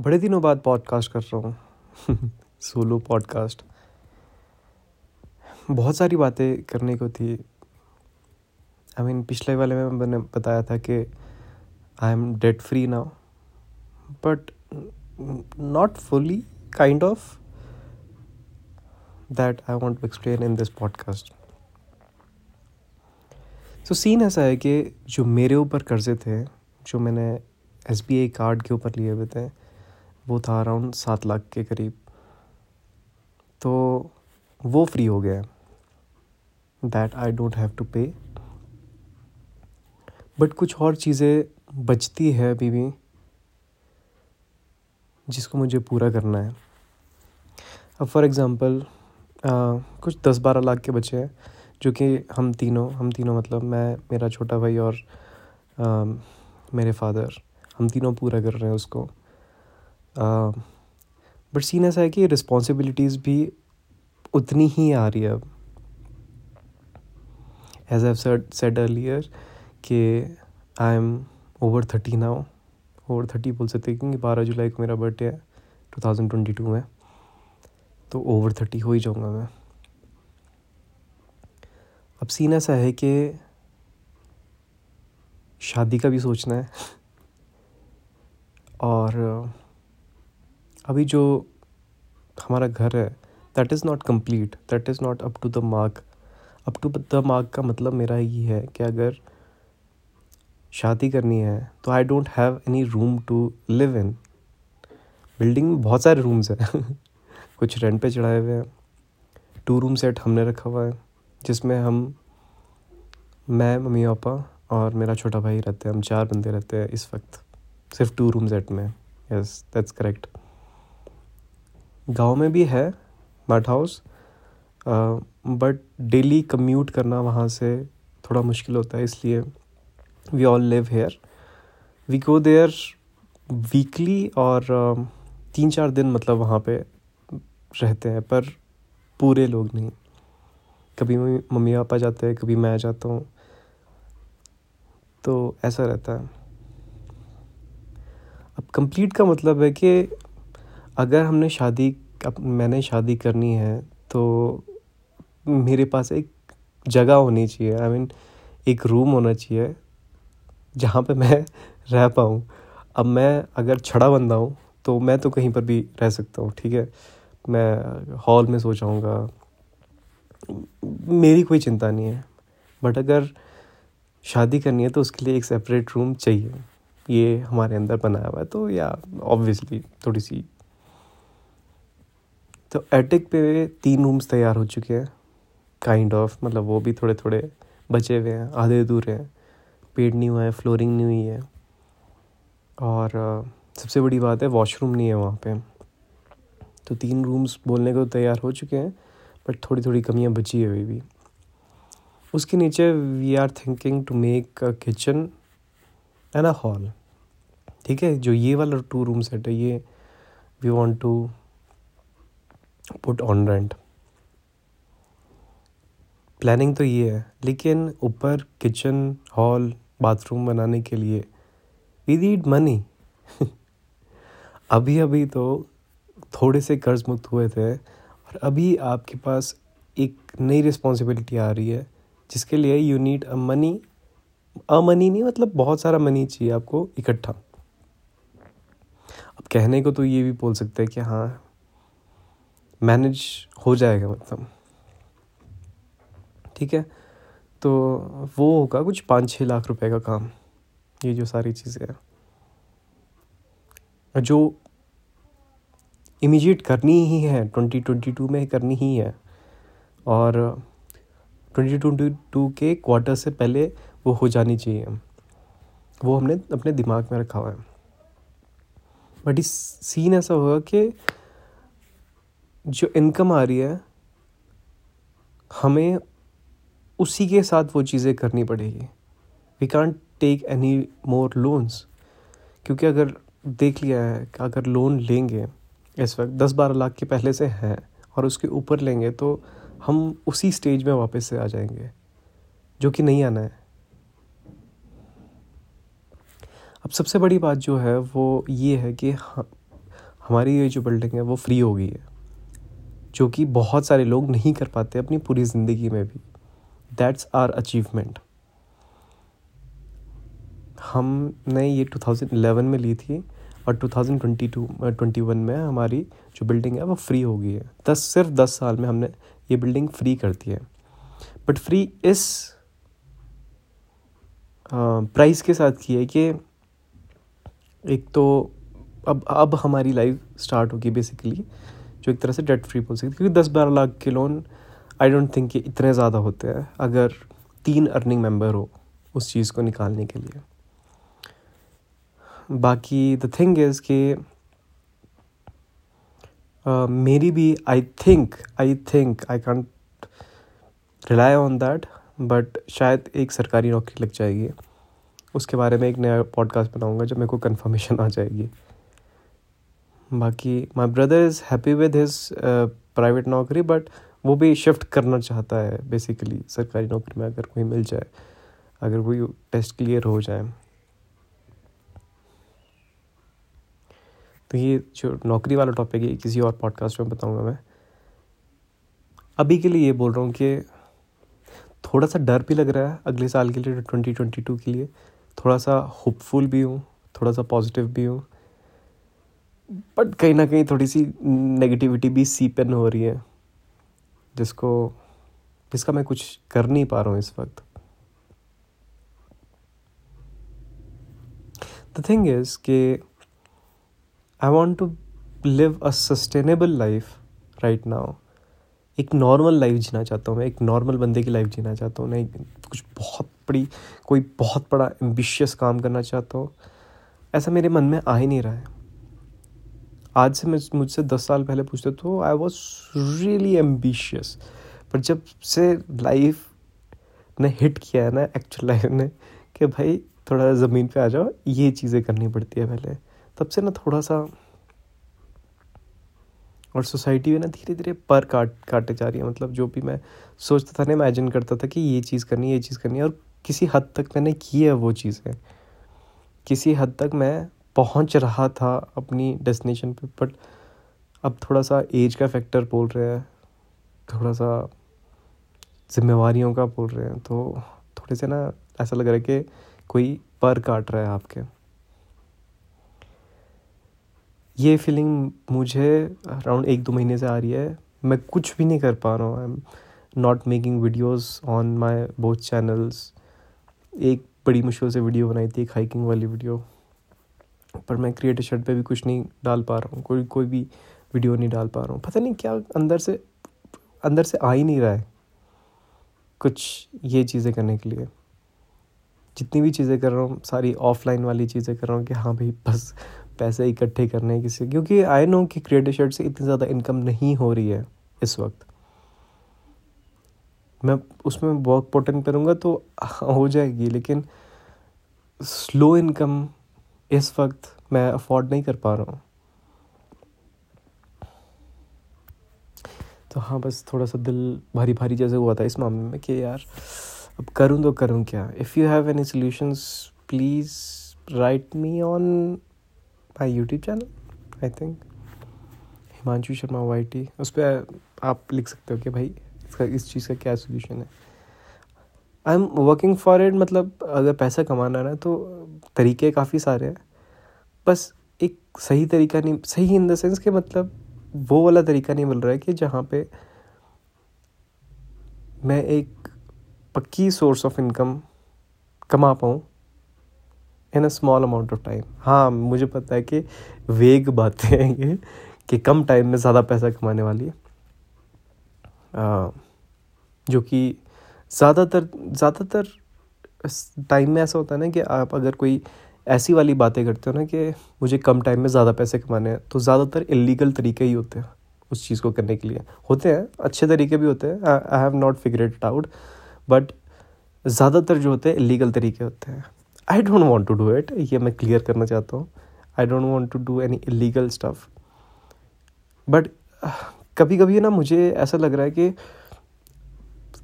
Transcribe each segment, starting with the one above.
बड़े दिनों बाद पॉडकास्ट कर रहा हूँ। सोलो पॉडकास्ट बहुत सारी बातें करने को थी। आई मीन पिछले वाले में मैंने बताया था कि I am debt free now but not fully kind of that I want to explain in this podcast so scene ऐसा है कि जो मेरे ऊपर कर्जे थे, जो मैंने एस बी आई कार्ड के ऊपर लिए हुए थे वो था अराउंड सात लाख के करीब। तो वो फ्री हो गया। That I don't have to pay but कुछ और चीज़ें बचती है अभी भी जिसको मुझे पूरा करना है। अब फॉर एग्ज़ाम्पल कुछ दस बारह लाख के बचे हैं जो कि हम तीनों हम तीनों मतलब मैं मेरा छोटा भाई और आ, मेरे फादर हम तीनों पूरा कर रहे हैं उसको। बट सीन ऐसा है कि रिस्पॉन्सिबिलिटीज़ भी उतनी ही आ रही है अब। एज आई सेड अर्लियर कि I am over thirty now over thirty बोल सकते क्योंकि बारह जुलाई को मेरा बर्थडे है टू थाउज़ेंड ट्वेंटी टू में। तो ओवर थर्टी हो ही जाऊँगा मैं। अब सीन ऐसा है कि शादी का भी सोचना है। और अभी जो हमारा घर है that is not complete that is not up to the mark up to the mark का मतलब मेरा ये है कि अगर शादी करनी है तो I don't have any room to live in building में बहुत सारे रूम्स हैं। कुछ रेंट पे चढ़ाए हुए हैं। टू रूम सेट हमने रखा हुआ है, जिसमें हम, मैं, मम्मी पापा और मेरा छोटा भाई रहते हैं। हम चार बंदे रहते हैं इस वक्त, सिर्फ़ टू रूम सेट में। यस दैट्स करेक्ट गाँव में भी है मट हाउस बट डेली कम्यूट करना वहाँ से थोड़ा मुश्किल होता है, इसलिए we all live here we go there weekly और तीन चार दिन मतलब वहाँ पे रहते हैं, पर पूरे लोग नहीं। कभी मम्मी पापा जाते हैं, कभी मैं जाता हूँ। तो ऐसा रहता है। अब कंप्लीट का मतलब है कि अगर हमने शादी अब मैंने शादी करनी है तो मेरे पास एक जगह होनी चाहिए। आई I मीन mean, एक रूम होना चाहिए जहाँ पे मैं रह पाऊँ। अब मैं अगर छड़ा बंदा हूँ तो मैं तो कहीं पर भी रह सकता हूँ ठीक है? मैं हॉल में सो जाऊँगा। मेरी कोई चिंता नहीं है। बट अगर शादी करनी है तो उसके लिए एक सेपरेट रूम चाहिए। ये हमारे अंदर बनाया हुआ है तो या ऑब्वियसली थोड़ी सी तो एटिक पे तीन रूम्स तैयार हो चुके हैं काइंड ऑफ़ मतलब वो भी थोड़े थोड़े बचे हुए हैं, आधे अधूरे हैं। पेड नहीं हुआ है फ्लोरिंग नहीं हुई है। और सबसे बड़ी बात है वॉशरूम नहीं है वहाँ पे। तो तीन रूम्स बोलने को तैयार हो चुके हैं बट थोड़ी थोड़ी कमियाँ बची है अभी भी। उसके नीचे we are thinking to make a kitchen and a hall ठीक है, जो ये वाला टू रूम सेट है, ये we want to put on rent planning तो ये है, लेकिन ऊपर किचन हॉल बाथरूम बनाने के लिए वी नीड मनी अभी अभी तो थोड़े से कर्ज मुक्त हुए थे और अभी आपके पास एक नई रिस्पॉन्सिबिलिटी आ रही है, जिसके लिए you need a money a money नहीं मतलब बहुत सारा मनी चाहिए आपको इकट्ठा। अब कहने को तो ये भी बोल सकते हैं कि हाँ मैनेज हो जाएगा मतलब। ठीक है? तो वो होगा कुछ पाँच छः लाख रुपए का काम, ये जो सारी चीज़ें हैं। जो इमीजिएट करनी ही है ट्वेंटी ट्वेंटी टू में करनी ही है। और ट्वेंटी ट्वेंटी टू के क्वार्टर से पहले वो हो जानी चाहिए। वो हमने अपने दिमाग में रखा हुआ है। बट इस सीन ऐसा होगा कि जो इनकम आ रही है, हमें उसी के साथ वो चीज़ें करनी पड़ेगी। We can't take any more loans क्योंकि अगर देख लिया है कि अगर लोन लेंगे इस वक्त, दस बारह लाख के पहले से हैं और उसके ऊपर लेंगे तो हम उसी स्टेज में वापस से आ जाएँगे, जो कि नहीं आना है। अब सबसे बड़ी बात जो है, वो ये है कि हमारी ये जो बिल्डिंग है, वो फ्री हो गई है। जो कि बहुत सारे लोग नहीं कर पाते अपनी पूरी ज़िंदगी में भी। दैट्स आर अचीवमेंट हमने ये 2011 में ली थी और 2022 21 में हमारी जो बिल्डिंग है वो फ्री हो गई है। दस, सिर्फ़ दस साल में हमने ये बिल्डिंग फ्री कर दी है। बट फ्री इस प्राइस के साथ की है कि एक तो अब अब हमारी लाइफ स्टार्ट होगी बेसिकली जो एक तरह से डेट फ्री बोल सकते क्योंकि दस बारह लाख के लोन आई डोंट थिंक कि इतने ज़्यादा होते हैं, अगर तीन अर्निंग मेंबर हो उस चीज़ को निकालने के लिए। बाकी द थिंग इज़ कि मेरी भी I think I think I can't rely on that but शायद एक सरकारी नौकरी लग जाएगी। उसके बारे में एक नया पॉडकास्ट बनाऊँगा जब मेरे को कंफर्मेशन आ जाएगी। बाकी my brother is happy with his private नौकरी बट वो भी शिफ्ट करना चाहता है बेसिकली सरकारी नौकरी में अगर कोई मिल जाए, अगर कोई टेस्ट क्लियर हो जाए। तो ये जो नौकरी वाला टॉपिक है किसी और पॉडकास्ट में बताऊँगा मैं। अभी के लिए ये बोल रहा हूँ कि थोड़ा सा डर भी लग रहा है अगले साल के लिए ट्वेंटी ट्वेंटी टू के लिए। थोड़ा सा होपफुल भी हूँ, थोड़ा सा पॉजिटिव भी हूँ। बट कहीं ना कहीं थोड़ी सी नेगेटिविटी भी सीपन हो रही है, जिसको, जिसका मैं कुछ कर नहीं पा रहा हूँ इस वक्त। द थिंग इज़ कि I want to live a sustainable life right now एक नॉर्मल लाइफ जीना चाहता हूँ मैं, एक नॉर्मल बंदे की लाइफ जीना चाहता हूँ। नहीं, कुछ बहुत बड़ी, कोई बहुत बड़ा एम्बिशियस काम करना चाहता हूँ। ऐसा मेरे मन में आ ही नहीं रहा है। आज से मैं मुझसे दस साल पहले पूछते तो आई वॉज़ रियली एम्बिशियस पर जब से लाइफ ने हिट किया है ना एक्चुअल लाइफ ने, कि भाई थोड़ा ज़मीन पे आ जाओ, ये चीज़ें करनी पड़ती है पहले। तब से ना थोड़ा सा और सोसाइटी में ना धीरे धीरे पर काट, काटे जा रही है। मतलब जो भी मैं सोचता था ना इमेजिन करता था कि ये चीज़ करनी है, ये चीज़ करनी है, और किसी हद तक मैंने की है वो चीज़ें। किसी हद तक मैं पहुँच रहा था अपनी डेस्टिनेशन पे बट अब थोड़ा सा एज का फैक्टर बोल रहे हैं, थोड़ा सा जिम्मेवारियों का बोल रहे हैं तो थोड़े से ना ऐसा लग रहा है कि कोई पर काट रहा है आपके। ये फीलिंग मुझे अराउंड एक दो महीने से आ रही है। मैं कुछ भी नहीं कर पा रहा हूँ। I am not making videos on my both channels एक बड़ी मुश्किल से वीडियो बनाई थी, एक हाइकिंग वाली वीडियो पर मैं क्रिएटिव शर्ट पे भी कुछ नहीं डाल पा रहा हूँ। कोई कोई भी वीडियो नहीं डाल पा रहा हूँ। पता नहीं क्या अंदर से अंदर से आ ही नहीं रहा है कुछ ये चीज़ें करने के लिए। जितनी भी चीज़ें कर रहा हूँ, सारी ऑफलाइन वाली चीज़ें कर रहा हूँ कि हाँ भाई, बस पैसे इकट्ठे करने किसी क्योंकि आई नो कि क्रिएटिव शर्ट से इतनी ज़्यादा इनकम नहीं हो रही है इस वक्त। मैं उसमें वर्क पोटन करूँगा तो हो जाएगी, लेकिन स्लो इनकम इस वक्त मैं अफोर्ड नहीं कर पा रहा हूँ। तो हाँ बस थोड़ा सा दिल भारी भारी जैसे हुआ था इस मामले में कि यार, अब करूँ तो करूँ क्या? If you have any solutions please write me on my YouTube channel I think Himanshu Sharma Y T उस पर आप लिख सकते हो कि भाई, इसका, इस चीज़ का क्या सोल्यूशन है। I am working for it मतलब अगर पैसा कमाना है ना तो तरीके काफ़ी सारे हैं। बस एक सही तरीका नहीं सही इन द सेंस कि मतलब वो वाला तरीका नहीं मिल रहा है कि जहाँ पे मैं एक पक्की सोर्स ऑफ़ इनकम कमा पाऊँ in a small amount of time हाँ मुझे पता है कि वेग बातें हैं ये कि कम टाइम में ज़्यादा पैसा कमाने वाली है। आ, जो कि ज़्यादातर ज़्यादातर टाइम में ऐसा होता है ना कि आप अगर कोई ऐसी वाली बातें करते हो ना कि मुझे कम टाइम में ज़्यादा पैसे कमाने हैं तो ज़्यादातर इलीगल तरीके ही होते हैं उस चीज़ को करने के लिए। होते हैं, अच्छे तरीके भी होते हैं I have not figure it out but ज़्यादातर जो होते हैं इलीगल तरीके होते हैं। I don't want to do it ये मैं क्लियर करना चाहता हूँ। I don't want to do any illegal stuff but कभी कभी ना मुझे ऐसा लग रहा है कि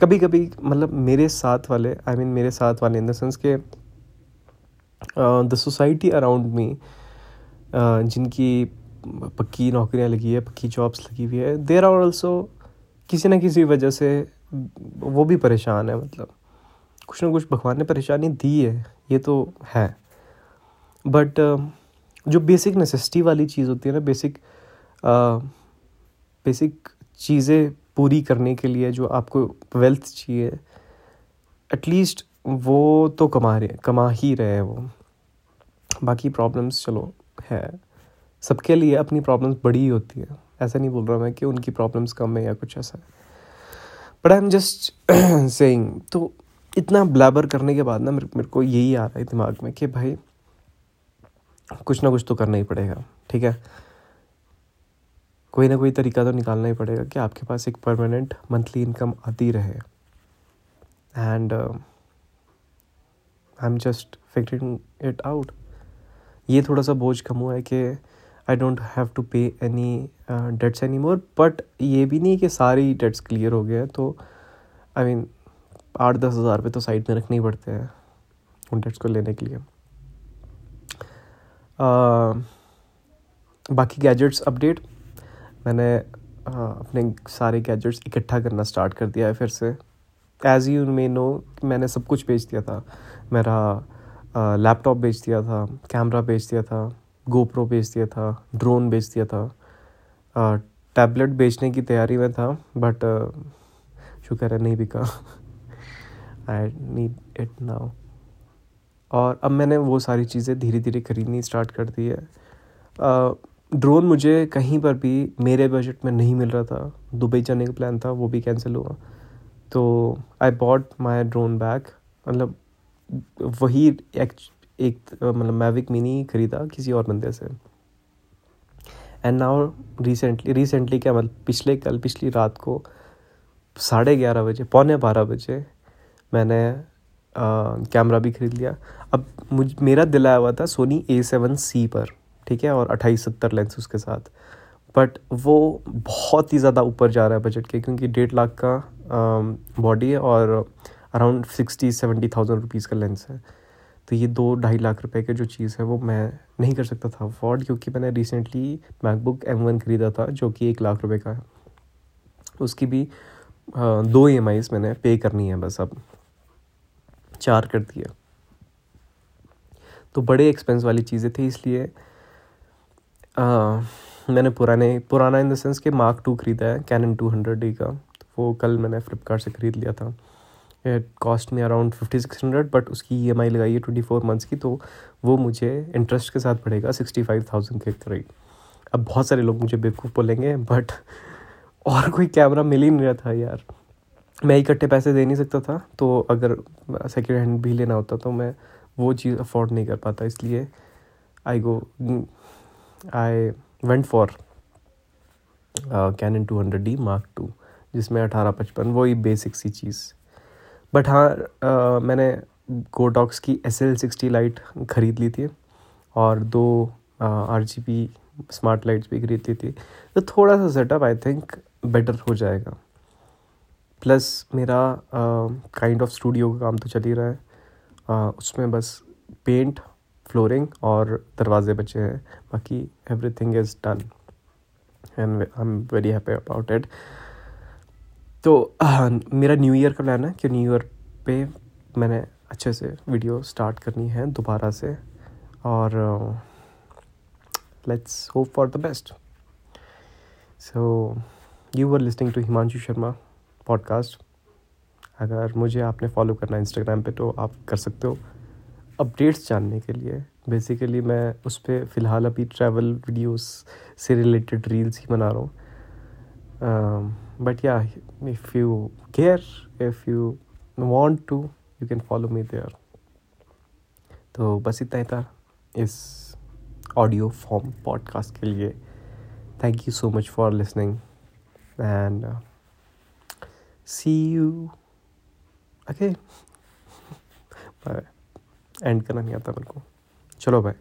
कभी कभी मतलब मेरे साथ वाले आई I मीन mean, मेरे साथ वाले इन द सेंस के द सोसाइटी अराउंड मी जिनकी पक्की नौकरियाँ लगी है पक्की जॉब्स लगी हुई है देर आर ऑल्सो किसी ना किसी वजह से वो भी परेशान है मतलब। कुछ ना कुछ भगवान ने परेशानी दी है ये तो है। बट जो बेसिक नेसेसिटी वाली चीज़ होती है ना बेसिक बेसिक चीज़ें पूरी करने के लिए जो आपको वेल्थ चाहिए एटलीस्ट वो तो कमा रहे, कमा ही रहे हैं वो। बाकी प्रॉब्लम्स चलो, है। सबके लिए अपनी प्रॉब्लम्स बड़ी ही होती है। ऐसा नहीं बोल रहा मैं कि उनकी प्रॉब्लम्स कम है या कुछ ऐसा है। But I am just saying तो इतना ब्लैबर करने के बाद ना मेरे मेरे को यही आ रहा है दिमाग में कि भाई, कुछ ना कुछ तो करना ही पड़ेगा, ठीक है? कोई ना कोई तरीका तो निकालना ही पड़ेगा कि आपके पास एक परमानेंट मंथली इनकम आती रहे। And I am just figuring it out ये थोड़ा सा बोझ कम हुआ है कि I don't have to pay any debts any more but ये भी नहीं कि सारी डेट्स क्लियर हो गए हैं तो आई मीन आठ दस हज़ार रुपये तो साइड में रखने ही पड़ते हैं उन डेट्स को लेने के लिए। Uh, बाकी गैजेट्स अपडेट मैंने uh, अपने सारे गैजेट्स इकट्ठा करना स्टार्ट कर दिया है फिर से। एज़ यू मे नो मैंने सब कुछ बेच दिया था। मेरा लैपटॉप बेच दिया था कैमरा बेच दिया था गोप्रो बेच दिया था ड्रोन बेच दिया था। टैबलेट बेचने की तैयारी में था बट शुक्र है नहीं बिका। आई नीड इट नाउ और अब मैंने वो सारी चीज़ें धीरे धीरे खरीदनी स्टार्ट कर दी है। ड्रोन मुझे कहीं पर भी मेरे बजट में नहीं मिल रहा था। दुबई जाने का प्लान था, वो भी कैंसिल हुआ। तो I bought my drone bag मतलब वही एक एक मतलब मैविक मिनी खरीदा किसी और बंदे से। एंड नाउ रिसेंटली रिसेंटली क्या मतलब पिछले, कल पिछली रात को साढ़े ग्यारह बजे, पौने बारह बजे मैंने कैमरा भी खरीद लिया। अब मुझ, मेरा दिलाया हुआ था सोनी ए सेवन सी पर। ठीक है, और अट्ठाईस सत्तर लेंस उसके साथ। बट वो बहुत ही ज़्यादा ऊपर जा रहा है बजट के, क्योंकि डेढ़ लाख का बॉडी है और around sixty seventy thousand rupees का लेंस है। तो ये दो ढाई लाख रुपए के जो चीज़ है, वो मैं नहीं कर सकता था अफोर्ड क्योंकि मैंने रिसेंटली मैकबुक एम वन ख़रीदा था, जो कि एक लाख रुपए का है। उसकी भी दो ई एम मैंने पे करनी है बस अब। चार कर दिया तो बड़े एक्सपेंस वाली चीज़ें थी, इसलिए मैंने पुराने, पुराना इन द सेंस के मार्क टू ख़रीदा है कैनन टू हंड्रेड डी का। तो वो कल मैंने फ्लिपकार्ट से ख़रीद लिया था। इट कॉस्ट में around fifty six hundred but उसकी ई एम आई लगाई है ट्वेंटी फोर मंथ्स की तो वो मुझे इंटरेस्ट के साथ पड़ेगा सिक्सटी फाइव थाउज़ेंड के करीब। अब बहुत सारे लोग मुझे बेवकूफ़ बोलेंगे बट और कोई कैमरा मिल ही नहीं रहा था यार। मैं इकट्ठे पैसे दे नहीं सकता था तो अगर सेकेंड हैंड भी लेना होता तो मैं वो चीज़ अफोर्ड नहीं कर पाता, इसलिए I go I went for Canon two hundred D mark two जिसमें अठारह पचपन वही बेसिक सी चीज़। बट हाँ मैंने गोटॉक्स की एस एल सिक्सटी लाइट ख़रीद ली थी और दो R G B smart lights भी खरीद ली थी। तो थोड़ा सा सेटअप आई थिंक बेटर हो जाएगा। प्लस मेरा काइंड ऑफ़ स्टूडियो का काम तो चल ही रहा है। Uh, उसमें बस पेंट फ्लोरिंग और दरवाजे बचे हैं। बाकी everything is done and I am very happy about it तो आ, मेरा न्यू ईयर का प्लान है कि न्यू ईयर पे मैंने अच्छे से वीडियो स्टार्ट करनी है दोबारा से। और let's hope for the best so you are listening to Himanshu Sharma podcast अगर मुझे आपने फॉलो करना है इंस्टाग्राम पे तो आप कर सकते हो। अपडेट्स जानने के लिए। बेसिकली मैं उस पर फ़िलहाल अभी ट्रैवल वीडियोस से रिलेटेड रील्स ही बना रहा हूँ। बट या if you care if you you to you can follow follow there तो बस इतना ही था इस ऑडियो फॉर्म पॉडकास्ट के लिए। Thank you so much for listening and see you okay end करना नहीं आता मेरे को। चलो बाय